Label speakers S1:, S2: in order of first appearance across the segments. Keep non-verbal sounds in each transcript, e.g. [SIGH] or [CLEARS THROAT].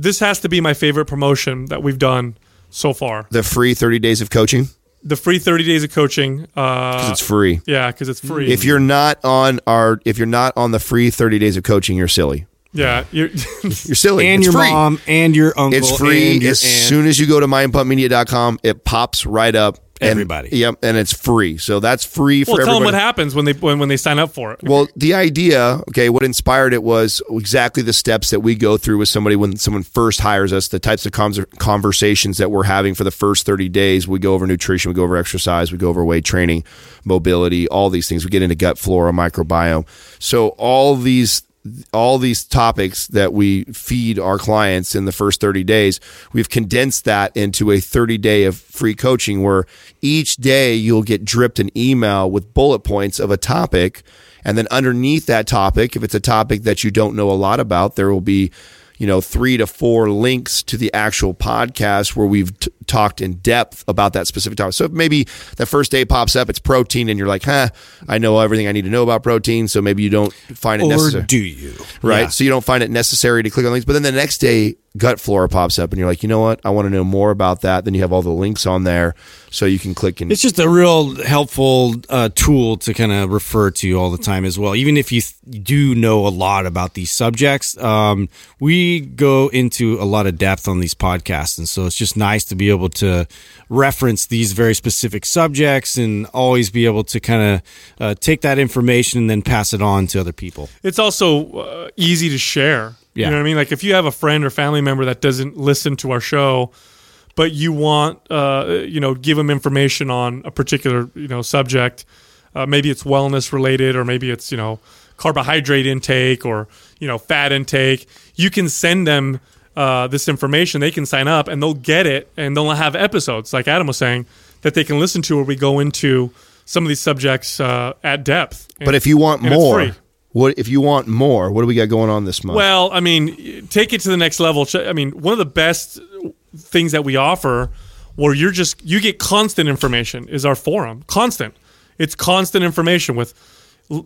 S1: This has to be my favorite promotion that we've done so far.
S2: The free 30 days of coaching
S1: The free 30 days of coaching. Uh,
S2: because it's free.
S1: yeah, because it's free.
S2: If you're not on our, if you're not on the free 30 days of coaching, you're silly.
S1: yeah, you're, [LAUGHS] [LAUGHS]
S2: You're silly.
S3: and
S2: it's
S3: your
S2: free.
S3: mom and your uncle.
S2: It's free.
S3: And
S2: As
S3: aunt.
S2: soon as you go to mindpumpmedia.com, it pops right up. And,
S3: Everybody.
S2: Yep, and it's free. So that's free for
S1: well, tell them what happens when they when, when they sign up for it.
S2: Well, the idea, okay, what inspired it was exactly the steps that we go through with somebody when someone first hires us, the types of conver- conversations that we're having for the first 30 days. We go over nutrition, we go over exercise, we go over weight training, mobility, all these things. We get into gut flora, microbiome. So all these all these topics that we feed our clients in the first 30 days, we've condensed that into a 30 day of free coaching where each day you'll get dripped an email with bullet points of a topic. And then underneath that topic, if it's a topic that you don't know a lot about, there will be, you know, three to four links to the actual podcast where we've t- talked in depth about that specific topic. So maybe the first day pops up, it's protein, and you're like, huh, I know everything I need to know about protein. So maybe you don't find it
S3: or
S2: necessary
S3: do you?
S2: right?
S3: Yeah.
S2: So you don't find it necessary to click on links. But then the next day, gut flora pops up, and you're like, you know what? I want to know more about that. Then you have all the links on there, so you can click and.
S3: It's just a real helpful uh, tool to kind of refer to all the time as well. Even if you th- do know a lot about these subjects, um, we go into a lot of depth on these podcasts, and so it's just nice to be able to reference these very specific subjects and always be able to kind of uh, take that information and then pass it on to other people.
S1: it's also uh, easy to share.
S3: Yeah.
S1: You know what I mean? Like if you have a friend or family member that doesn't listen to our show, but you want, uh, you know, give them information on a particular, you know, subject. Uh, maybe it's wellness related, or maybe it's you know carbohydrate intake, or you know fat intake. You can send them uh, this information. They can sign up, and they'll get it, and they'll have episodes, like Adam was saying, that they can listen to, where we go into some of these subjects uh, at depth.
S2: but if you want more, what if you want more? What do we got going on this month?
S1: Well, I mean, take it to the next level. I mean, one of the best things that we offer where you're just you get constant information is our forum. Constant. It's constant information with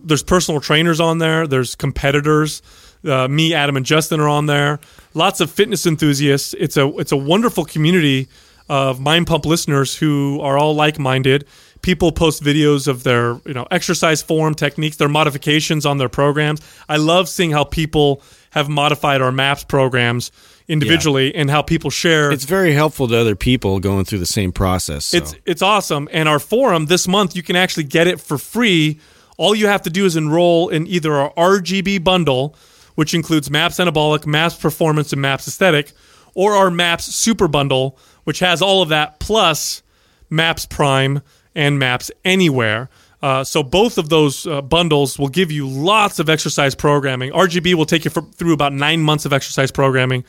S1: there's personal trainers on there, there's competitors. Uh, me, Adam, and Justin are on there. Lots of fitness enthusiasts. It's a it's a wonderful community of Mind Pump listeners who are all like minded. People post videos of their you know exercise form techniques, their modifications on their programs. I love seeing how people have modified our MAPS programs individually and how people share.
S3: It's very helpful to other people going through the same process. so.
S1: It's it's awesome. And our forum this month, you can actually get it for free. All you have to do is enroll in either our RGB bundle, which includes Maps Anabolic, Maps Performance, and Maps Aesthetic, or our Maps Super Bundle, which has all of that plus Maps Prime and Maps Anywhere. Uh, so both of those uh, bundles will give you lots of exercise programming. RGB will take you for, through about nine months of exercise programming.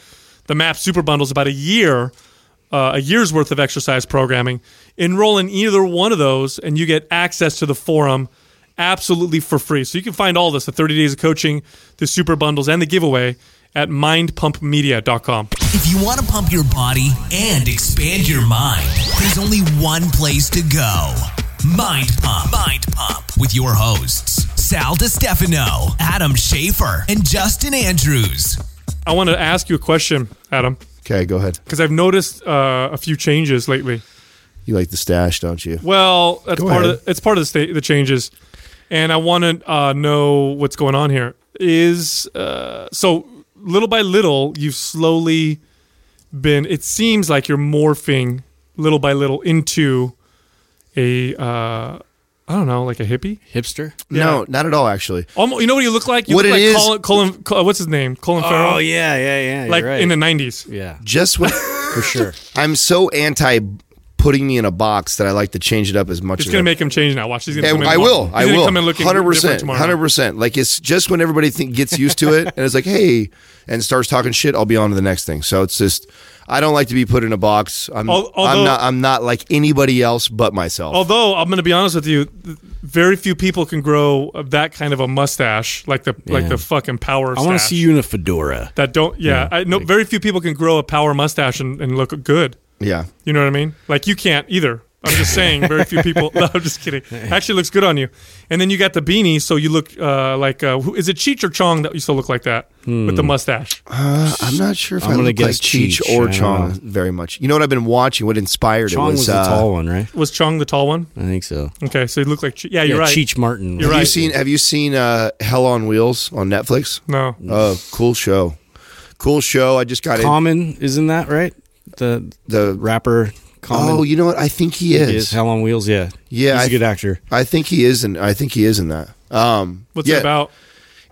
S1: The Maps Super Bundle is about a year uh, a year's worth of exercise programming. Enroll in either one of those, and you get access to the forum absolutely for free. So you can find all this the 30 days of coaching, the super bundles, and the giveaway at mindpumpmedia.com.
S4: If you want to pump your body and expand your mind, there's only one place to go. Mind Pump. Mind Pump with your hosts, Sal DiStefano, Adam Schafer, and Justin Andrews.
S1: I want to ask you a question, Adam,
S2: okay, go ahead.
S1: because I've noticed uh, a few changes lately.
S2: You like the stash, don't you?
S1: Well, that's
S2: Go
S1: part
S2: ahead.
S1: of it's part of the state the changes, and I want to uh, know what's going on here. Is uh, so little by little you've slowly been. It seems like you're morphing little by little into a uh, I don't know, like a hippie.
S3: hipster.
S2: No, not at all. Actually,
S1: Almost, you know what you look like? You
S2: What
S1: look
S2: it
S1: like
S2: is-
S1: Colin, Colin, Col- what's his name? Colin Farrell.
S3: Oh yeah, yeah, yeah.
S1: Like
S3: right.
S1: in the '90s.
S3: yeah,
S2: just when
S3: for sure. [LAUGHS]
S2: I'm so anti putting me in a box that I like to change it up as much.
S1: It's
S2: as
S1: gonna
S2: I-
S1: make him change now. Watch, he's gonna.
S2: And
S1: come
S2: I
S1: tomorrow.
S2: will.
S1: He's
S2: I
S1: gonna
S2: will.
S1: Come in looking
S2: Hundred
S1: different
S2: percent.
S1: tomorrow.
S2: Hundred percent. Like it's just when everybody think, gets used to it and it's like, hey, and starts talking shit, I'll be on to the next thing. So it's just, I don't like to be put in a box. I'm,
S1: although-
S2: I'm not. I'm not like anybody else but myself.
S1: Although I'm going to be honest with you, very few people can grow that kind of a mustache, like the like the fucking power.
S3: I want to see you in a fedora.
S1: That don't. Yeah, I know. Very few people can grow a power mustache and, and look good.
S2: Yeah.
S1: You know what I mean? Like you can't either. I'm just saying, very few [LAUGHS] people. [LAUGHS] No, I'm just kidding. Actually, looks good on you. And then you got the beanie, so you look uh, like uh, who, is it Cheech or Chong that used to look like that with the mustache?
S2: Uh, I'm not sure if
S3: I'm
S2: i
S3: gonna
S2: look like
S3: guess
S2: Cheech,
S3: Cheech.
S2: or Chong
S3: know.
S2: very much. You know what I've been watching? What inspired
S3: Chong
S2: it
S3: was,
S2: was,
S3: the
S2: uh,
S3: tall one, right?
S1: Was Chong the tall one?
S3: I think so.
S1: Okay, so he looked like Che- yeah, you're
S3: yeah,
S1: right.
S3: Cheech Martin.
S1: You're
S2: Have you
S1: right.
S2: seen Have you seen uh, Hell on Wheels on Netflix?
S1: No,
S2: Oh, cool show. Cool show. I just got in
S3: Common, isn't that right? The
S2: the.
S3: rapper Common.
S2: Oh, you know what? I think he
S3: He
S2: is.
S3: is Hell on Wheels. Yeah,
S2: Yeah,
S3: he's
S2: I-
S3: a good actor.
S2: I think he is, and I think he is in that. Um,
S1: what's
S2: yeah,
S1: it about?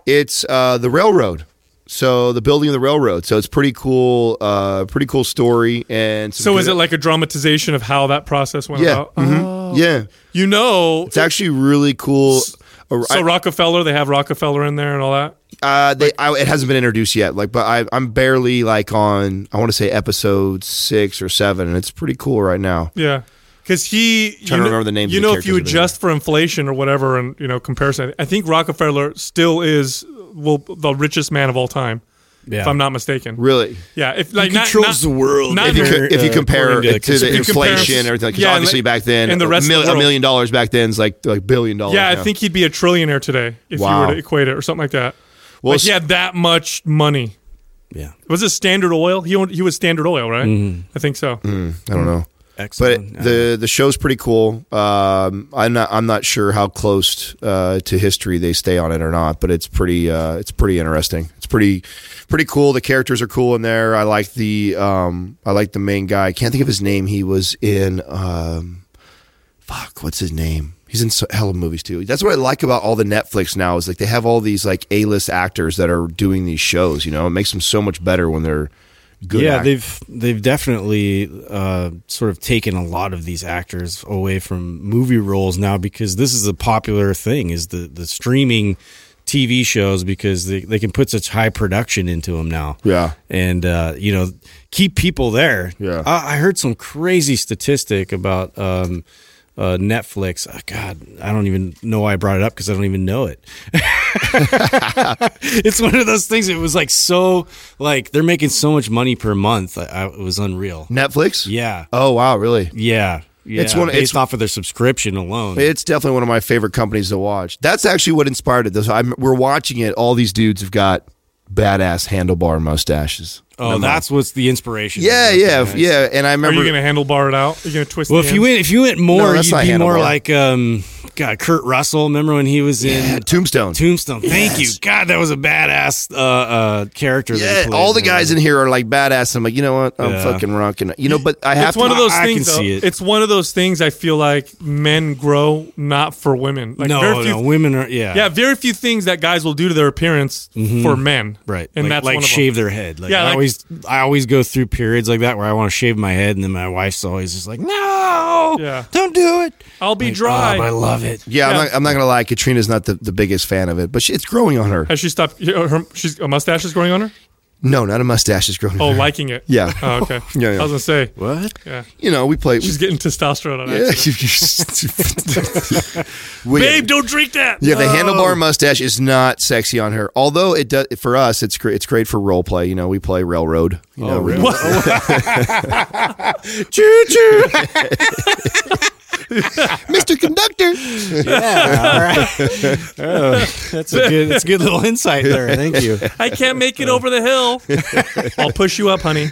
S2: It's uh, the railroad. So the building of the railroad. So it's pretty cool. Uh, pretty cool story. And some
S1: So is it like a dramatization of how that process went
S2: Yeah.
S1: about?
S2: mhm,
S1: Oh.
S2: Yeah.
S1: You know,
S2: It's actually really cool. Uh,
S1: so Rockefeller, they have Rockefeller in there and all that.
S2: Uh, they, I, it hasn't been introduced yet. Like, but I, I'm barely like on. I want to say episode six or seven, and it's pretty cool right now.
S1: Yeah, because he you
S2: to
S1: know,
S2: remember the names
S1: You
S2: of the
S1: know, if you adjust for inflation or whatever, and you know comparison, I think Rockefeller still is well the richest man of all time,
S3: Yeah,
S1: if I'm not mistaken.
S2: Really,
S1: Yeah, if like not,
S3: controls
S1: not-
S3: the world.
S1: not
S2: if you,
S1: in-
S2: co- if you
S3: uh,
S2: compare
S3: according to
S2: it to the inflation,
S1: compares-
S2: everything, 'cause
S1: yeah,
S2: obviously
S1: like-
S2: back then,
S1: and the
S2: a,
S1: rest of the
S2: mil- a million dollars back then is like like billion dollars.
S1: yeah, I think he'd be a trillionaire today if you were to equate it or something like that.
S2: Well,
S1: like he had that much money.
S3: yeah,
S1: Was it Standard Oil? He owned, he was Standard Oil, right?
S2: Mm-hmm.
S1: I think so.
S2: I don't know.
S3: Excellent.
S2: But the the show's pretty cool. Um, I'm not I'm not sure how close uh, to history they stay on it or not, but it's pretty uh, it's pretty interesting. It's pretty pretty cool. The characters are cool in there. I like the um, I like the main guy. I can't think of his name. He was in um, fuck. What's his name? He's in so, hell of movies too. That's what I like about all the Netflix now is like they have all these like A list actors that are doing these shows. You know, it makes them so much better when they're good.
S3: yeah,
S2: act-
S3: they've they've definitely uh, sort of taken a lot of these actors away from movie roles now because this is a popular thing is the the streaming TV shows because they, they can put such high production into them now.
S2: Yeah.
S3: and uh, you know keep people there.
S2: Yeah.
S3: I, I heard some crazy statistic about. Um, uh, Netflix. Oh, God, I don't even know why I brought it up because I don't even know it. [LAUGHS] it's one of those things. It was like so, like they're making so much money per month. I, I, it was unreal.
S2: Netflix.
S3: Yeah,
S2: Oh wow, really?
S3: yeah, yeah.
S2: It's one-
S3: based
S2: it's-
S3: off of their subscription alone.
S2: It's definitely one of my favorite companies to watch. That's actually what inspired it. This we're watching it. All these dudes have got badass handlebar mustaches.
S3: Oh, that's what's the inspiration.
S2: Yeah,
S3: Okay,
S2: yeah,
S3: nice.
S2: yeah. And I
S1: Are
S2: remember.
S1: you going to handlebar it out? Are you going to twist? It.
S3: Well,
S1: the
S3: if you
S1: ends?
S3: went, if you went more,
S2: No, that's
S3: you'd
S2: not
S3: be more
S2: handlebar.
S3: like, um, God, Kurt Russell. Remember when he was in
S2: yeah, Tombstone.
S3: Tombstone? Thank you. God, that was a badass uh, uh, character. that he
S2: yeah,
S3: played,
S2: all the
S3: man.
S2: guys in here are like badass. I'm like, you know what? I'm
S3: Yeah.
S2: fucking rocking. You know, but I have
S1: it's
S2: to.
S1: one of those
S3: I- I
S1: things.
S3: can see it.
S1: It's one of those things. I feel like men grow not for women. Like
S3: no,
S1: very few,
S3: no, women are yeah,
S1: Yeah, very few things that guys will do to their appearance for men.
S3: Mm-hmm. right.
S1: and
S3: like,
S1: that's
S3: like
S1: one of
S3: shave their head. Like,
S1: Yeah,
S3: I
S1: like-
S3: always, I always go through periods like that where I want to shave my head, and then my wife's always just like, "No,
S1: Yeah.
S3: don't do it."
S1: I'll be
S3: Like,
S1: dry.
S3: oh, I love it.
S2: yeah, I'm
S1: Yeah.
S2: not, I'm not gonna lie. Katrina's not the, the biggest fan of it, but she, it's growing on her.
S1: Has she stopped? [LAUGHS] Her, she's a mustache is growing on her.
S2: No, not a mustache is growing.
S1: Oh,
S2: on her.
S1: liking it.
S2: Yeah.
S1: Oh, okay. [LAUGHS]
S2: Yeah, yeah.
S1: I was gonna say.
S3: What?
S1: Yeah.
S2: you know, we play.
S1: She's getting testosterone on
S2: yeah. [LAUGHS] [LAUGHS] We-
S1: Babe, don't drink that.
S2: Yeah, the oh. handlebar mustache is not sexy on her. Although it does for us, it's great. It's great for role play. You know, we play railroad. You oh, know, we-
S3: Choo choo. [LAUGHS]
S2: Mr. Conductor.
S3: yeah, all right. [LAUGHS] Oh, that's a good. That's a good little insight there. Thank you.
S1: I can't make it over the hill. [LAUGHS] I'll push you up, honey.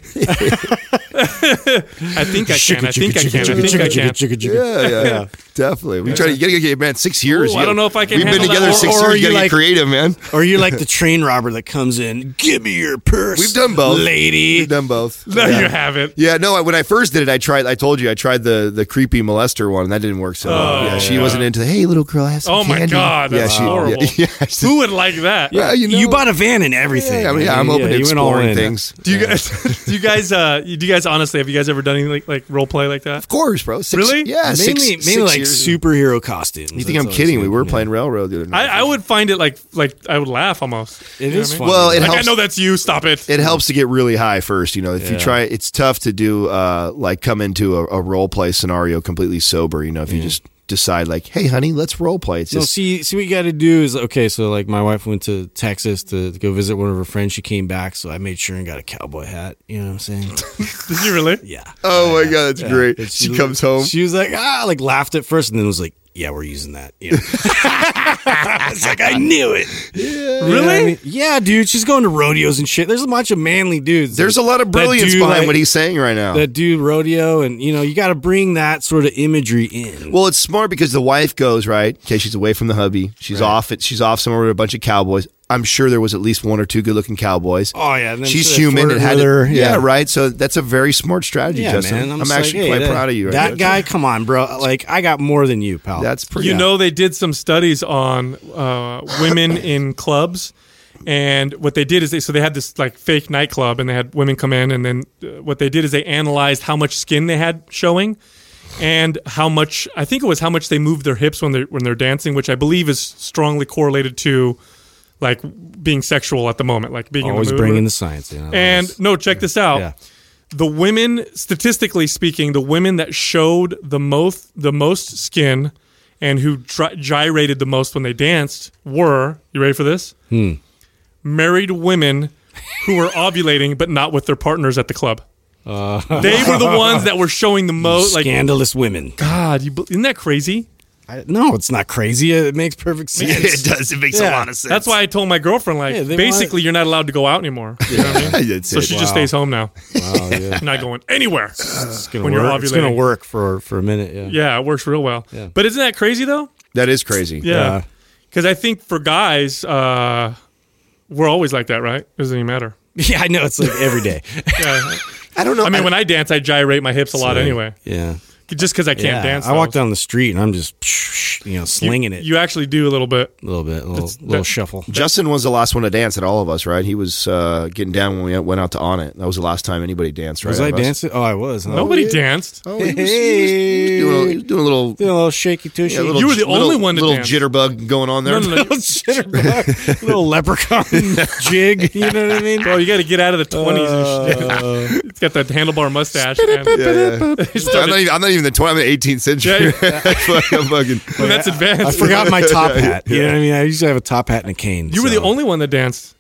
S1: I think I can. I think I can. I think I can.
S2: Yeah, yeah, yeah, definitely. We try to you gotta get man six years.
S1: Ooh, I don't know if I can
S2: We've been together
S1: that.
S2: six
S3: Or- or
S2: years. You
S3: you
S2: gotta
S3: like-
S2: get creative, man.
S3: Or you like the train robber that comes in? Give me your purse.
S2: We've done both,
S3: lady.
S2: We've done both.
S1: No,
S2: yeah.
S1: you haven't.
S2: Yeah, no. I- When I first did it, I tried. I told you I tried the the creepy molester one, and that didn't work so well.
S1: Oh,
S2: Yeah, she
S1: yeah.
S2: wasn't into. the, Hey, little girl, I have some
S1: Oh my
S2: candy."
S1: God, that's
S2: yeah, she,
S1: horrible. [LAUGHS]
S2: Yeah, yeah, she-
S1: Who would like that?
S2: Yeah, you know.
S3: you bought a van and everything.
S2: Yeah, I mean, yeah, I'm
S3: man.
S2: open to
S3: you went all
S2: exploring
S3: in.
S2: things.
S1: Do you guys? [LAUGHS] Do you guys? Uh, do you guys honestly? Have you guys ever done any like, like role play like that?
S2: Of course, bro. Six,
S1: Really?
S2: Yeah,
S3: Mainly,
S2: six,
S3: mainly
S2: six
S3: like
S2: years.
S3: superhero costumes.
S2: You think I'm kidding? We were playing railroad the other night.
S1: I, I would find it like like I would laugh almost.
S3: It
S1: You know
S3: is
S1: what I
S3: fun.
S2: Well, it
S1: Like, I
S2: helps.
S1: know that's you. Stop it.
S2: it helps to get really high first. You know, if you try, it's tough to do uh, like come into a, a role play scenario completely sober. You know, if you just decide like, hey, honey, let's role play. It's
S3: No,
S2: just
S3: see, see what you got to do is okay. So, like, my wife went to Texas to, to go visit one of her friends. She came back, so I made sure and got a cowboy hat. You know what I'm saying? [LAUGHS]
S1: Did you really?
S3: yeah.
S2: oh my god, that's great.
S3: And
S2: She comes home.
S3: She was like, ah, like laughed at first, and then was like, yeah, we're using that. Yeah. [LAUGHS] it's like I knew it. You know what
S1: Really?
S3: I mean? Yeah, dude. She's going to rodeos and shit. There's a bunch of manly dudes.
S2: There's a lot of brilliance
S3: do,
S2: behind
S3: like,
S2: what he's saying right now.
S3: that do rodeo, and you know, you got to bring that sort of imagery in.
S2: Well, it's smart because the wife goes right. Okay, she's away from the hubby. She's off. It. She's off somewhere with a bunch of cowboys. I'm sure there was at least one or two good-looking cowboys.
S3: oh yeah, and then
S2: she's
S3: they
S2: human
S3: flirt
S2: and had
S3: with
S2: to,
S3: her.
S2: yeah. right. So that's a very smart strategy,
S3: Yeah,
S2: Justin.
S3: man.
S2: I'm,
S3: just like,
S2: actually
S3: hey,
S2: quite
S3: that-
S2: proud of you. right
S3: That
S2: there.
S3: guy, come on, bro. Like, I got more than you, pal.
S2: That's pretty.
S1: You know, they did some studies on uh, women [LAUGHS] in clubs, and what they did is they so they had this like fake nightclub, and they had women come in, and then uh, what they did is they analyzed how much skin they had showing, and how much I think it was how much they moved their hips when they're when they're dancing, which I believe is strongly correlated to like being sexual at the moment, like being
S3: always
S1: in the mood.
S3: bringing the science.
S1: And no, check this out.
S3: yeah.
S1: The women, statistically speaking, the women that showed the most the most skin and who gyrated the most when they danced were you ready for this?
S3: Hmm.
S1: Married women who were [LAUGHS] ovulating but not with their partners at the club.
S3: Uh.
S1: they were the ones that were showing the [LAUGHS] most. Like
S3: scandalous women.
S1: God, you, isn't that crazy?
S3: I, no, it's not crazy. It makes perfect [LAUGHS] sense.
S2: it does. It makes a
S3: Yeah.
S2: lot of sense.
S1: That's why I told my girlfriend like
S3: Yeah, they
S1: basically you're not allowed to go out anymore. You know what I mean? [LAUGHS]
S2: That's
S1: So
S2: it.
S1: she just
S3: Wow.
S1: stays home now,
S3: Wow, yeah. [LAUGHS]
S1: not going anywhere.
S3: It's gonna
S1: When you're
S3: work. It's gonna work for for a minute. Yeah.
S1: Yeah, it works real well.
S3: Yeah.
S1: But isn't that crazy though?
S2: that is crazy.
S1: Yeah.
S3: Yeah.
S1: Because I think for guys, uh, we're always like that, right? It Doesn't even matter.
S3: Yeah, I know. It's like every day.
S1: Yeah.
S2: I don't know.
S1: I mean, when I dance, I gyrate my hips a lot anyway,
S3: Yeah.
S1: Just because I can't
S3: yeah.
S1: dance.
S3: I walk down the street and I'm just, you know,
S1: You-
S3: slinging it
S1: You actually do a little bit.
S3: a little bit, a little,
S1: That's-
S3: little
S1: that-
S3: shuffle.
S2: Justin was the last one to dance at all of us, right? He was uh, getting down when we went out to on it. That was the last time anybody danced, right?
S3: Was I
S2: of
S3: dancing? Oh, I was. Huh?
S1: Nobody danced.
S2: Oh, he was, he was doing, a, he was doing a little,
S3: Doing a little shaky tushy.
S2: yeah, little
S1: You were the
S2: little-
S1: only one to
S2: little
S1: dance.
S2: jitterbug going on there.
S1: No, no, no. [LAUGHS]
S3: little jitterbug, [LAUGHS] little leprechaun [LAUGHS] jig. You know what I mean?
S1: Bro, you got to get out of the 20s and shit.
S3: Uh,
S1: It's got the handlebar mustache. man.
S2: Yeah, yeah.
S1: He
S2: I'm,
S1: started-
S2: not even, I'm not even the 20, I'm the 18th century.
S1: Yeah. [LAUGHS]
S2: I'm fucking, [LAUGHS]
S1: Well, that's advanced.
S3: I forgot my [LAUGHS] top hat. You know what I mean? I used to have a top hat and a cane.
S1: You were the only one that danced.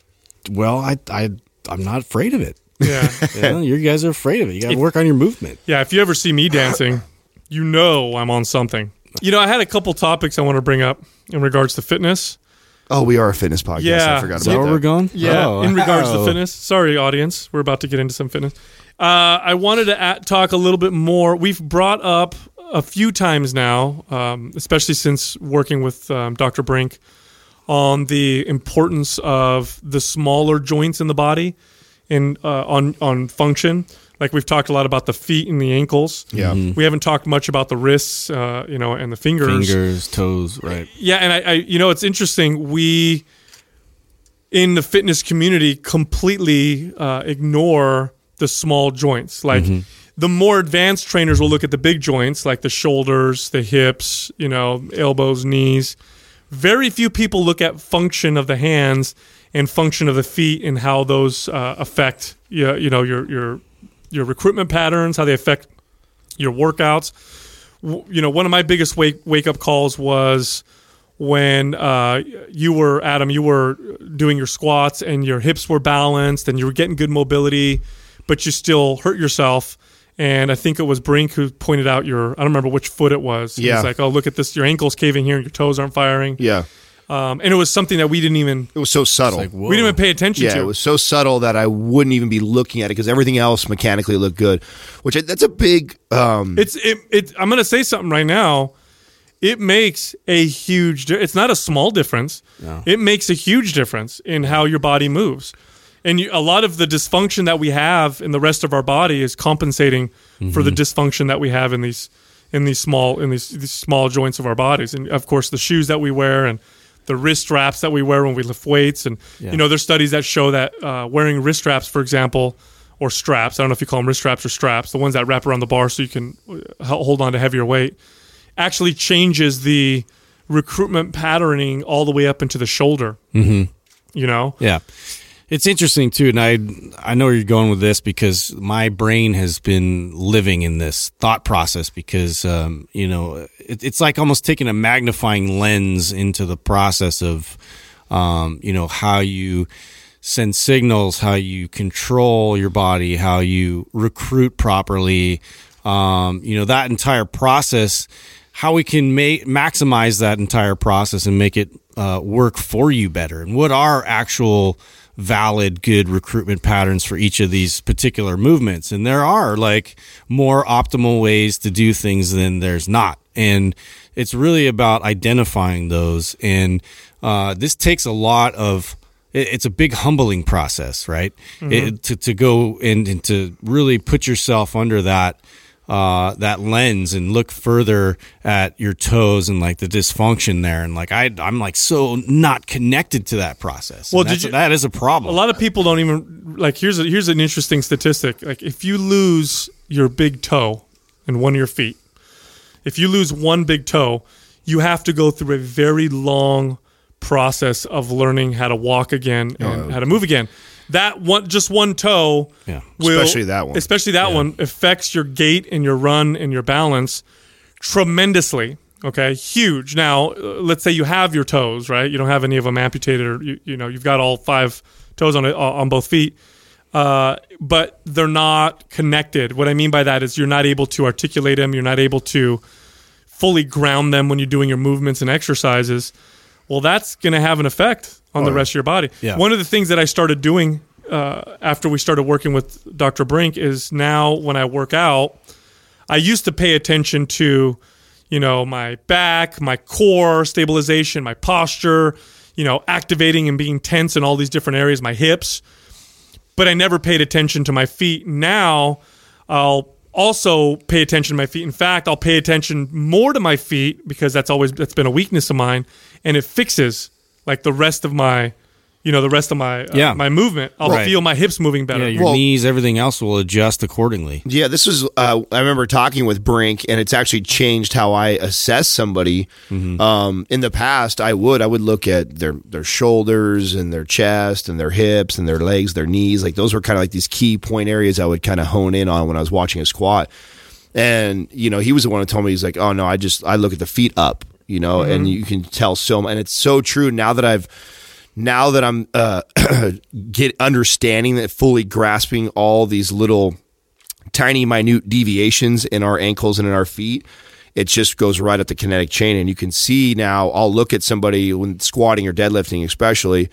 S3: Well, I, I, I'm not afraid of it.
S1: Yeah.
S3: You, know, you guys are afraid of it. You got to work on your movement.
S1: Yeah, if you ever see me dancing, you know I'm on something. You know, I had a couple topics I want to bring up in regards to fitness.
S2: oh, we are a fitness podcast.
S1: Yeah.
S2: I forgot
S3: Is that
S2: about
S3: where
S2: that.
S3: we're going?
S1: Yeah,
S3: Oh,
S1: in regards to fitness. Sorry, audience, we're about to get into some fitness. Uh, I wanted to at, talk a little bit more. We've brought up a few times now, um, especially since working with um, Dr. Brink, on the importance of the smaller joints in the body and uh, on on function. Like we've talked a lot about the feet and the ankles.
S2: Yeah. Mhm.
S1: we haven't talked much about the wrists, uh, you know, and the fingers.
S3: Fingers, toes, right.
S1: Yeah, and I, I, you know, it's interesting. We in the fitness community completely uh, ignore the small joints. Like the more advanced trainers will look at the big joints, like the shoulders, the hips, you know, elbows, knees. Very few people look at function of the hands and function of the feet and how those uh, affect, you you know, your your your recruitment patterns, how they affect your workouts. W- You know, one of my biggest wake wake up calls was when uh, you were Adam, you were doing your squats and your hips were balanced and you were getting good mobility, but you still hurt yourself. And I think it was Brink who pointed out your I don't remember which foot it was. He
S2: Yeah.
S1: was like, "Oh, look at this! Your ankles caving here, and your toes aren't firing."
S2: Yeah.
S1: Um, and it was something that we didn't even
S2: It was so subtle.
S3: Like,
S1: we didn't even pay attention
S2: yeah,
S1: to.
S2: it was so subtle that I wouldn't even be looking at it because everything else mechanically looked good. Which I, that's a big. Um,
S1: It's it, it. I'm gonna say something right now. It makes a huge. It's not a small difference. It makes a huge difference in how your body moves, and you, a lot of the dysfunction that we have in the rest of our body is compensating for the dysfunction that we have in these in these small in these, these small joints of our bodies, and of course the shoes that we wear and the wrist straps that we wear when we lift weights, and you know there's studies that show that uh, wearing wrist straps, for example, or straps. I don't know if you call them wrist straps or straps, the ones that wrap around the bar so you can uh, hold on to heavier weight, actually changes the recruitment patterning all the way up into the shoulder. Mm-hmm. You know,
S3: Yeah. It's interesting too, and I I know where you're going with this because my brain has been living in this thought process because um, you know it, it's like almost taking a magnifying lens into the process of um, you know how you send signals, how you control your body, how you recruit properly, um, you know that entire process, how we can make maximize that entire process and make it uh, work for you better, and what are actual valid good recruitment patterns for each of these particular movements. And there are like more optimal ways to do things than there's not. And it's really about identifying those. And uh, this takes a lot of it's a big humbling process right? Mm-hmm. it, to, to go and, and to really put yourself under that uh, that lens and look further at your toes and like the dysfunction there. And like I, I'm like so not connected to that process. Well, did you, that is a problem.
S1: A lot of people don't even like. Here's a, here's an interesting statistic. Like if you lose your big toe and one of your feet, if you lose one big toe, you have to go through a very long process of learning how to walk again and how to move again that one just one toe
S2: yeah will, especially that one.
S1: especially that yeah. one affects your gait and your run and your balance tremendously okay? Huge. Now uh, let's say you have your toes right? You don't have any of them amputated or you, you know you've got all five toes on on both feet uh, but they're not connected. What i mean by that is you're not able to articulate them you're not able to fully ground them when you're doing your movements and exercises. Well that's going to have an effect on the rest of your body. Yeah. One of the things that I started doing uh, after we started working with Dr. Brink is now when I work out, I used to pay attention to, you know, my back, my core stabilization, my posture, you know, activating and being tense in all these different areas, my hips. But I never paid attention to my feet. Now I'll also pay attention to my feet. In fact, I'll pay attention more to my feet because that's always that's been a weakness of mine, and it fixes like the rest of my you know the rest of my uh, yeah. my movement i'll right. feel my hips moving better
S3: yeah your well, knees everything else will adjust accordingly
S2: yeah this was uh, i remember talking with brink and it's actually changed how i assess somebody mm-hmm. um, in the past i would i would look at their their shoulders and their chest and their hips and their legs their knees like those were kind of like these key point areas i would kind of hone in on when i was watching a squat and you know he was the one who told me he's like oh no i just i look at the feet up you know, mm-hmm. and you can tell so much and it's so true now that I've now that I'm uh, [CLEARS THROAT] get understanding that fully grasping all these little tiny minute deviations in our ankles and in our feet it just goes right at the kinetic chain and you can see now I'll look at somebody when squatting or deadlifting especially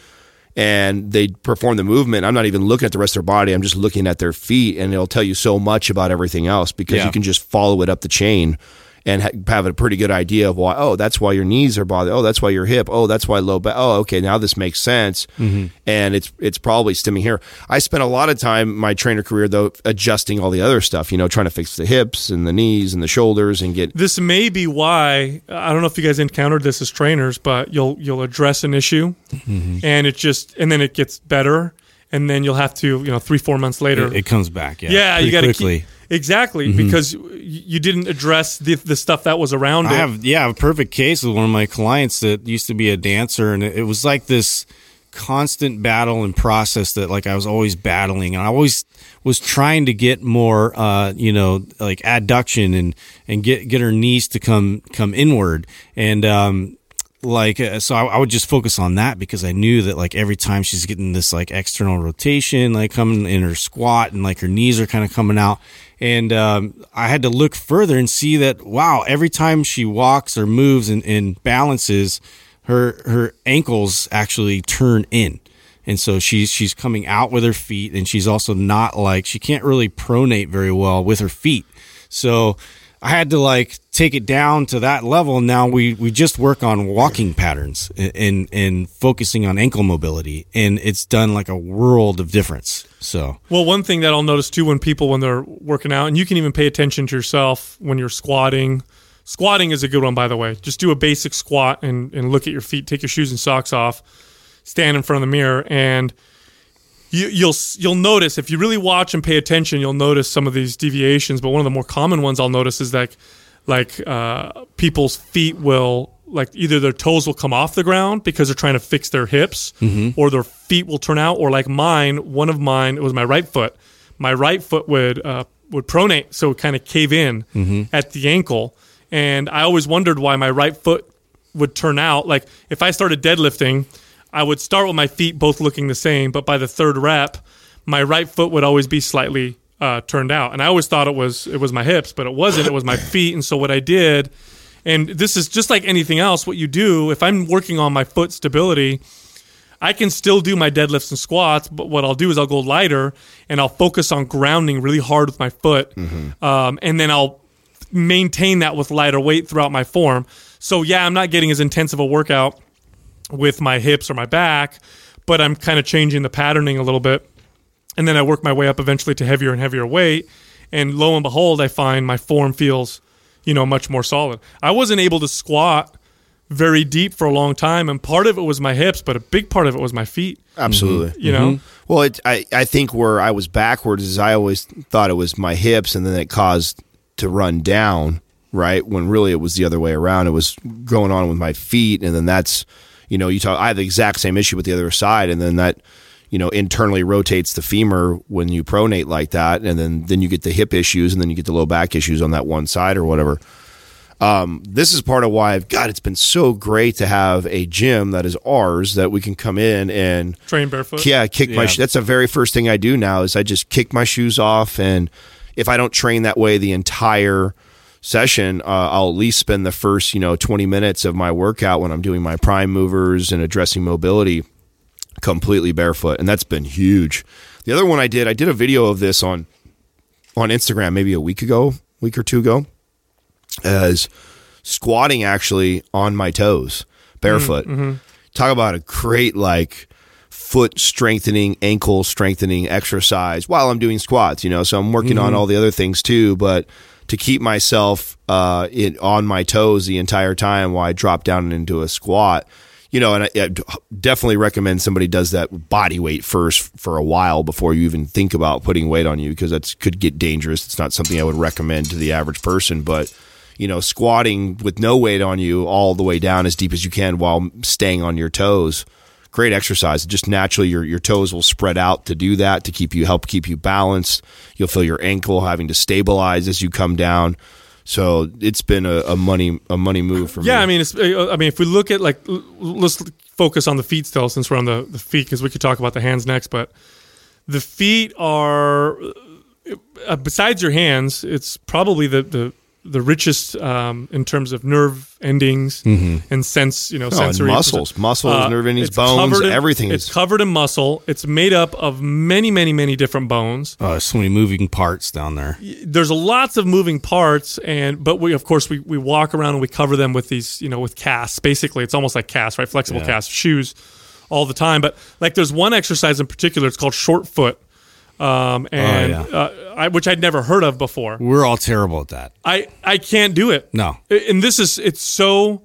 S2: and they perform the movement I'm not even looking at the rest of their body I'm just looking at their feet and it'll tell you so much about everything else because yeah. you can just follow it up the chain and ha- have a pretty good idea of why. Oh, that's why your knees are bothered. Oh, that's why your hip. Oh, that's why low back. Oh, okay, now this makes sense. Mm-hmm. And it's it's probably stemming here. I spent a lot of time my trainer career though adjusting all the other stuff. You know, trying to fix the hips and the knees and the shoulders and get.
S1: This may be why I don't know if you guys encountered this as trainers, but you'll you'll address an issue, mm-hmm. and it just and then it gets better and then you'll have to, you know, three four months later,
S3: it, it comes back. Yeah,
S1: yeah,
S3: you
S1: got to keep exactly mm-hmm. because you didn't address the, the stuff that was around.
S3: I it. have yeah, a perfect case with one of my clients that used to be a dancer, and it, it was like this constant battle and process that like I was always battling and I always was trying to get more uh you know like adduction and and get get her knees to come come inward and um like uh, so I, I, would just focus on that because I knew that like every time she's getting this like external rotation like coming in her squat and like her knees are kind of coming out and um, I had to look further and see that wow every time she walks or moves and, and balances her her ankles actually turn in. And so she's she's coming out with her feet and she's also not like she can't really pronate very well with her feet. So I had to like take it down to that level. Now we, we just work on walking patterns and, and focusing on ankle mobility. And it's done like a world of difference. So,
S1: well, one thing that I'll notice too when people, when they're working out, and you can even pay attention to yourself when you're squatting. Squatting is a good one, by the way. Just do a basic squat and, and look at your feet, take your shoes and socks off, stand in front of the mirror, and you, you'll you'll notice if you really watch and pay attention, you'll notice some of these deviations. But one of the more common ones I'll notice is like like uh, people's feet will like either their toes will come off the ground because they're trying to fix their hips,
S2: Mm-hmm.
S1: or their feet will turn out, or like mine, one of mine, it was my right foot. My right foot would uh, would pronate, so it kind of cave in
S2: Mm-hmm.
S1: at the ankle, and I always wondered why my right foot would turn out. Like if I started deadlifting, I would start with my feet both looking the same, but by the third rep, my right foot would always be slightly uh, turned out, and I always thought it was it was my hips, but it wasn't. It was my [COUGHS] feet, and so what I did, and this is just like anything else. What you do, if I'm working on my foot stability, I can still do my deadlifts and squats, but what I'll do is I'll go lighter and I'll focus on grounding really hard with my foot, um, and then I'll maintain that with lighter weight throughout my form. So yeah, I'm not getting as intensive a workout with my hips or my back, but I'm kind of changing the patterning a little bit. And then I work my way up eventually to heavier and heavier weight. And lo and behold, I find my form feels, you know, much more solid. I wasn't able to squat very deep for a long time, and part of it was my hips, but a big part of it was my feet.
S2: Absolutely.
S1: You know, mm-hmm.
S2: Well, it, I I think where I was backwards is I always thought it was my hips, and then it caused to run down. Right when really it was the other way around. It was going on with my feet, and then that's you know you talk. I have the exact same issue with the other side, and then that you know internally rotates the femur when you pronate like that, and then then you get the hip issues, and then you get the low back issues on that one side or whatever um, this is part of why I've God, it's been so great to have a gym that is ours that we can come in and
S1: train barefoot.
S2: yeah, kick my.
S3: Yeah.
S2: Sh- that's the very first thing I do now is I just kick my shoes off, and if I don't train that way the entire session, uh, I'll at least spend the first you know twenty minutes of my workout when I'm doing my prime movers and addressing mobility completely barefoot, and that's been huge. The other one I did, I did a video of this on on Instagram maybe a week ago, week or two ago, as squatting actually on my toes, barefoot. Mm, mm-hmm. Talk about a great like foot strengthening, ankle strengthening exercise while I'm doing squats. You know, so I'm working on mm-hmm. all the other things too, but to keep myself uh, in, on my toes the entire time while I drop down into a squat. You know, and I, I definitely recommend somebody does that body weight first for a while before you even think about putting weight on you because that could get dangerous. It's not something I would recommend to the average person, but you know, squatting with no weight on you all the way down as deep as you can while staying on your toes. Great exercise. Just naturally, your your toes will spread out to do that to keep you help keep you balanced. You'll feel your ankle having to stabilize as you come down. So it's been a, a money a money move for me.
S1: Yeah, I mean, it's, uh, I mean, if we look at like, let's focus on the feet still, since we're on the the feet, because we could talk about the hands next. But the feet are, uh, besides your hands, it's probably the the the richest um, in terms of nerve endings and sense, you know,
S2: Mm-hmm. Oh,
S1: sensory
S2: muscles. Muscles, nerve endings, bones,
S1: in-
S2: everything
S1: It's
S2: is-
S1: covered in muscle. It's made up of many, many, many different bones
S3: Oh, there's so many moving parts down there.
S1: there's lots of moving parts and but we of course we, we walk around and we cover them with these you know with casts basically it's almost like casts right flexible
S3: Yeah.
S1: casts shoes all the time but like there's one exercise in particular it's called short foot um, and
S3: yeah.
S1: uh, I, which I'd never heard of before.
S3: We're all terrible at that.
S1: I I can't do it.
S3: No.
S1: and this is it's so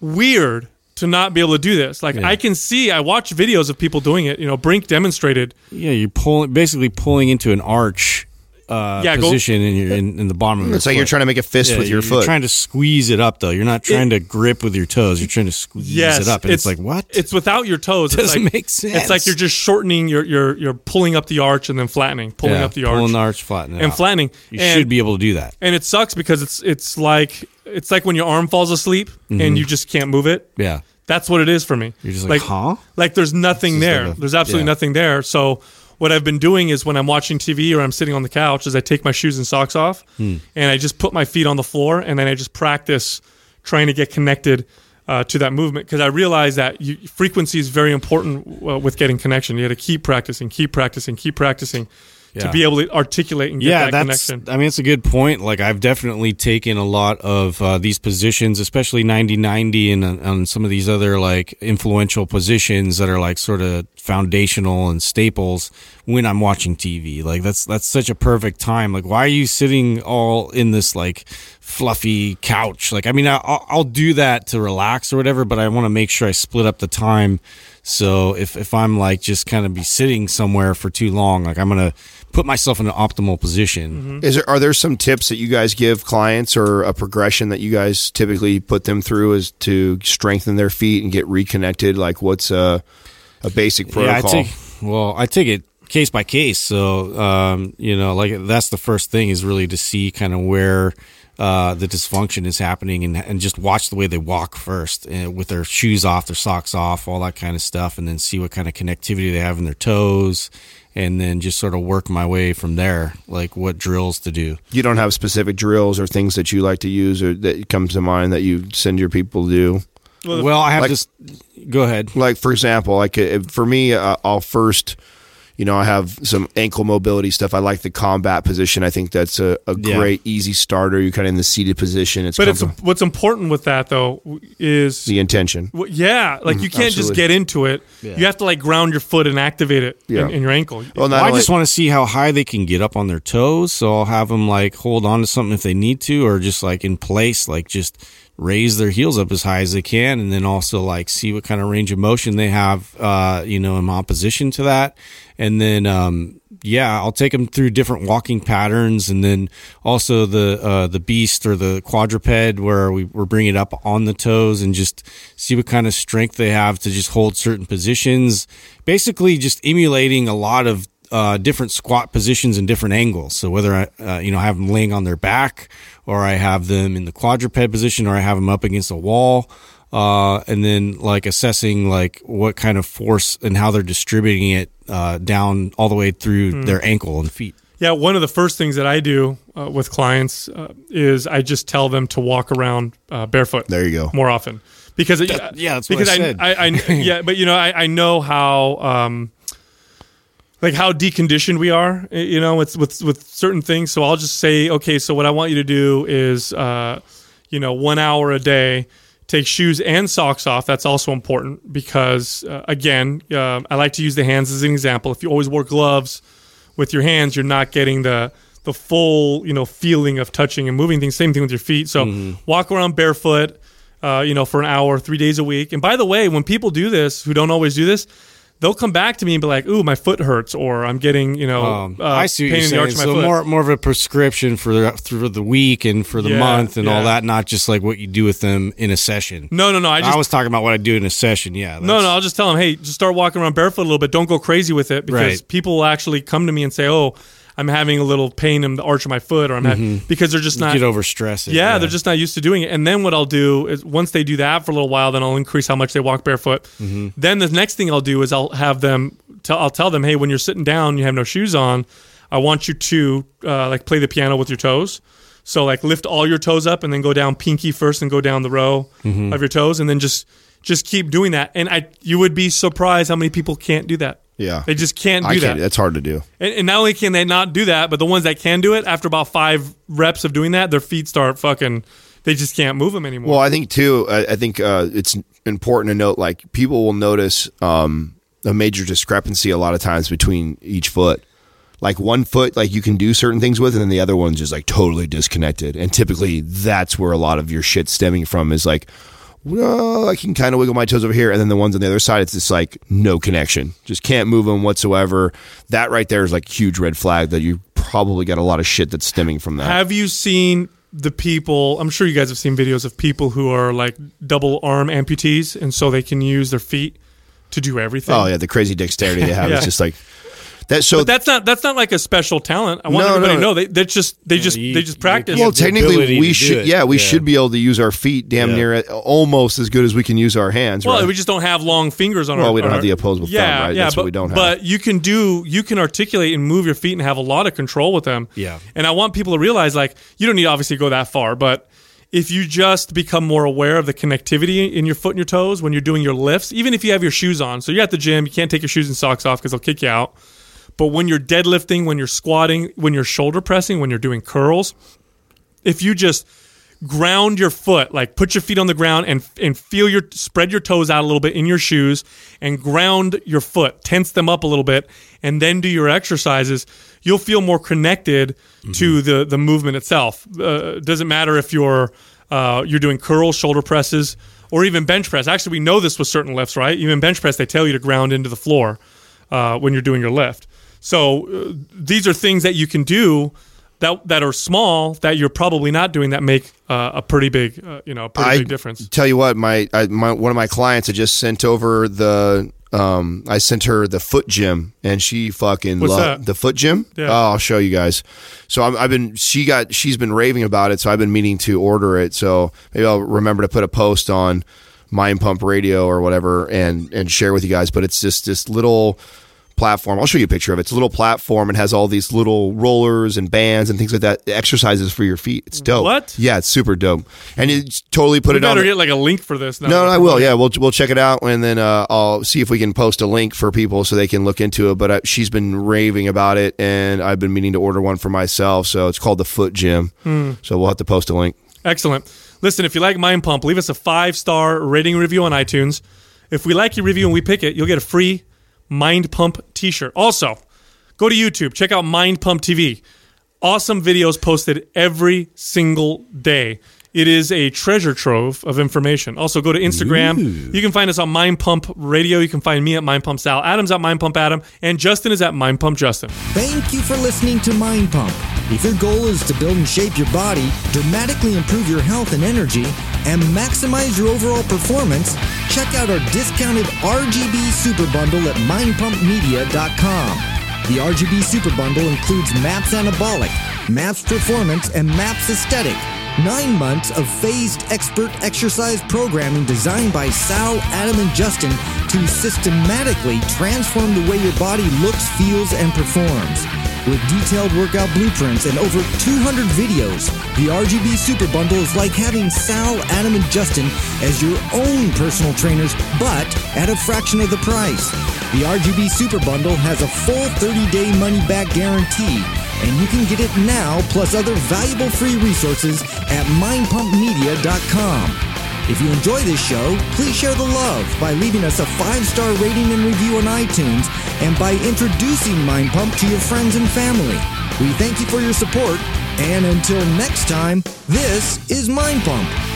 S1: weird to not be able to do this. Like
S3: Yeah.
S1: I can see, I watch videos of people doing it. You know, Brink demonstrated.
S3: Yeah, you're pulling, basically pulling into an arch uh,
S1: Yeah, go-
S3: position in, your, in, in the bottom of your
S2: It's like
S3: foot.
S2: you're trying to make a fist
S3: Yeah,
S2: with your foot.
S3: you're trying to squeeze it up, though. You're not trying to grip with your toes. You're trying to squeeze
S1: Yes,
S3: it up, and it's, like what?
S1: It's without your toes. It's
S3: Doesn't
S1: like,
S3: make sense.
S1: It's like you're just shortening. You're you're you're pulling up the arch and then flattening, pulling
S3: yeah,
S1: up the arch,
S3: pulling the arch, flattening
S1: and
S3: out.
S1: flattening.
S3: You
S1: and,
S3: should be able to do that.
S1: And it sucks because it's it's like it's like when your arm falls asleep
S3: Mm-hmm.
S1: and you just can't move it.
S3: Yeah,
S1: That's what it is for me.
S3: You're just like, huh?
S1: Like there's nothing there.
S3: like a-
S1: there's absolutely
S3: yeah.
S1: nothing there. So what I've been doing is when I'm watching TV or I'm sitting on the couch is I take my shoes and socks off
S3: Hmm.
S1: and I just put my feet on the floor and then I just practice trying to get connected uh, to that movement because I realize that you, frequency is very important uh, with getting connection. You got to keep practicing, keep practicing, keep practicing to be able to articulate and get
S3: yeah,
S1: that
S3: that's.
S1: connection.
S3: I mean, it's a good point. Like I've definitely taken a lot of uh, these positions, especially 90-90 and on some of these other like influential positions that are like sort of foundational and staples when I'm watching TV. Like that's that's such a perfect time. Like why are you sitting all in this like fluffy couch? Like I mean I'll, I'll do that to relax or whatever, but I want to make sure I split up the time. So if if I'm like just kind of be sitting somewhere for too long, like I'm gonna put myself in an optimal position.
S2: Is there are there some tips that you guys give clients or a progression that you guys typically put them through is to strengthen their feet and get reconnected? Like what's a a basic protocol?
S3: Yeah, I take well, I take it case by case. So um, you know, like that's the first thing is really to see kind of where uh, the dysfunction is happening and, and just watch the way they walk first uh, with their shoes off, their socks off, all that kind of stuff, and then see what kind of connectivity they have in their toes. And then just sort of work my way from there, like what drills to do.
S2: you don't have specific drills or things that you like to use or that comes to mind that you send your people to do.
S3: Well, I have
S2: like-
S3: this. Go ahead.
S2: Like for example, like for me, uh, I'll first, you know, I have some ankle mobility stuff. I like the combat position. I think that's a, a
S3: Yeah.
S2: great easy starter. You're kind of in the seated position. It's
S1: But it's what's important with that though is
S2: the intention.
S1: Well, yeah, like mm-hmm. you can't just get into it. You have to like ground your foot and activate it
S2: Yeah.
S1: in, in your ankle.
S2: Well,
S3: Well, I
S2: only,
S3: just want to see how high they can get up on their toes. So I'll have them like hold on to something if they need to, or just like in place, like just raise their heels up as high as they can, and then also like see what kind of range of motion they have, uh, you know, in opposition to that. And then, um, yeah, I'll take them through different walking patterns, and then also the uh, the beast or the quadruped, where we we're bringing it up on the toes and just see what kind of strength they have to just hold certain positions. Basically, just emulating a lot of uh, different squat positions and different angles. So whether I, uh, you know, have them laying on their back, or I have them in the quadruped position, or I have them up against a wall, uh, and then like assessing like what kind of force and how they're distributing it uh, down all the way through their ankle and feet.
S1: Yeah, one of the first things that I do uh, with clients uh, is I just tell them to walk around uh, barefoot.
S2: There you go.
S1: More often because it,
S3: yeah, that's what
S1: because
S3: I said.
S1: I, I, [LAUGHS] yeah, but you know I, I know how um, like how deconditioned we are, you know, with with with certain things. So I'll just say, okay, so what I want you to do is, uh, you know, one hour a day. Take shoes and socks off. That's also important because, uh, again, uh, I like to use the hands as an example. If you always wear gloves with your hands, you're not getting the the full, you know, feeling of touching and moving things. Same thing with your feet. So walk around barefoot, uh, you know, for an hour, three days a week. And by the way, when people do this, who don't always do this, they'll come back to me and be like, "Ooh, my foot hurts," or "I'm getting, you know,
S3: Um,
S1: uh,
S3: I see
S1: pain in the arch of my
S3: So
S1: foot."
S3: more more of a prescription for the through the week and for the
S1: Yeah,
S3: month and all that, not just like what you do with them in a session.
S1: no, no, no. I
S3: I, was talking about what I do in a session. Yeah.
S1: No, no, I'll just tell them, hey, just start walking around barefoot a little bit. Don't go crazy with it because
S3: Right.
S1: people will actually come to me and say, oh, I'm having a little pain in the arch of my foot, or I'm having because they're just not.
S3: get over stress. it,
S1: yeah, they're just not used to doing it. And then what I'll do is once they do that for a little while, then I'll increase how much they walk barefoot.
S3: Mm-hmm.
S1: Then the next thing I'll do is I'll have them. Tell, I'll tell them, hey, when you're sitting down, you have no shoes on. I want you to uh, like play the piano with your toes. So like lift all your toes up and then go down pinky first and go down the row
S3: Mm-hmm.
S1: of your toes and then just just keep doing that. And I you would be surprised how many people can't do that.
S2: Yeah.
S1: They just can't do
S2: I
S1: that.
S2: can't. That's hard to do.
S1: And, and not only can they not do that, but the ones that can do it, after about five reps of doing that, their feet start fucking. They just can't move them anymore.
S2: Well, I think too. I, I think uh, it's important to note like people will notice um, a major discrepancy a lot of times between each foot. Like one foot, like you can do certain things with, and then the other one's just like totally disconnected. And typically, that's where a lot of your shit stemming from is like, well, I can kind of wiggle my toes over here, and then the ones on the other side, it's just like no connection, just can't move them whatsoever. That right there is like huge red flag that you probably got a lot of shit that's stemming from that.
S1: have you seen the people? I'm sure you guys have seen videos of people who are like double arm amputees, and so they can use their feet to do everything.
S2: oh yeah, the crazy dexterity they have [LAUGHS]
S1: Yeah.
S2: is just like that. So
S1: But that's not that's not like a special talent. I want
S2: No,
S1: everybody
S2: no.
S1: to know they they just they just
S3: you-
S1: they just practice.
S2: well, technically, we should. Yeah, we
S3: Yeah.
S2: should be able to use our feet damn
S3: Yeah.
S2: near almost as good as we can use our hands.
S1: Well,
S2: right?
S1: we just don't have long fingers on our.
S2: Well, we don't
S1: our-
S2: have the opposable thumb,
S1: yeah,
S2: right?
S1: Yeah,
S2: That's
S1: but,
S2: what we don't have.
S1: But you can do, you can articulate and move your feet and have a lot of control with them.
S3: Yeah.
S1: And I want people to realize, like, you don't need to obviously go that far, but if you just become more aware of the connectivity in your foot and your toes when you're doing your lifts, even if you have your shoes on, so you're at the gym, you can't take your shoes and socks off because they'll kick you out. But when you're deadlifting, when you're squatting, when you're shoulder pressing, when you're doing curls, if you just ground your foot, like put your feet on the ground and and feel your spread your toes out a little bit in your shoes and ground your foot, tense them up a little bit, and then do your exercises. You'll feel more connected to the the movement itself. Uh, doesn't matter if you're uh, you're doing curls, shoulder presses, or even bench press. Actually, we know this with certain lifts, right? Even bench press, they tell you to ground into the floor uh, when you're doing your lift. So uh, these are things that you can do that that are small that you're probably not doing that make uh, a pretty big uh, you know a pretty
S2: I
S1: big difference.
S2: Tell you what, my, I, my one of my clients, had just sent over the. Um, I sent her the foot gym, and she fucking
S1: What's
S2: loved
S1: that?
S2: the foot gym.
S1: Yeah.
S2: Oh, I'll show you guys. So I'm, I've been, she got, she's been raving about it. So I've been meaning to order it. So maybe I'll remember to put a post on Mind Pump Radio or whatever, and and share with you guys. But it's just this little platform. I'll show you a picture of it. It's a little platform and has all these little rollers and bands and things like that. Exercises for your feet. It's dope.
S1: What?
S2: Yeah, it's super dope. And you totally put
S1: We
S2: it on.
S1: better get like a link for this. Now.
S2: no, no, I will. Yeah, we'll we'll check it out, and then uh, I'll see if we can post a link for people so they can look into it. But uh, she's been raving about it, and I've been meaning to order one for myself. So it's called the Foot Gym. So we'll have to post a link.
S1: Excellent. Listen, if you like Mind Pump, leave us a five star rating review on iTunes. If we like your review and we pick it, you'll get a free Mind Pump t shirt. Also, go to YouTube, check out Mind Pump TV. Awesome videos posted every single day. It is a treasure trove of information. Also, go to Instagram. You can find us on Mind Pump Radio. You can find me at Mind Pump Sal. Adam's at Mind Pump Adam. And Justin is at Mind Pump Justin.
S5: Thank you for listening to Mind Pump. If your goal is to build and shape your body, dramatically improve your health and energy, and maximize your overall performance, check out our discounted RGB Super Bundle at mindpumpmedia.com. The RGB Super Bundle includes MAPS Anabolic, MAPS Performance, and MAPS Aesthetic. Nine months of phased expert exercise programming designed by Sal, Adam, and Justin to systematically transform the way your body looks, feels, and performs. With detailed workout blueprints and over 200 videos, the RGB Super Bundle is like having Sal, Adam, and Justin as your own personal trainers, but at a fraction of the price. The RGB Super Bundle has a full 30 day money back guarantee, and you can get it now plus other valuable free resources at mindpumpmedia.com. If you enjoy this show, please share the love by leaving us a five star rating and review on iTunes and by introducing Mind Pump to your friends and family. We thank you for your support, and until next time, this is Mind Pump.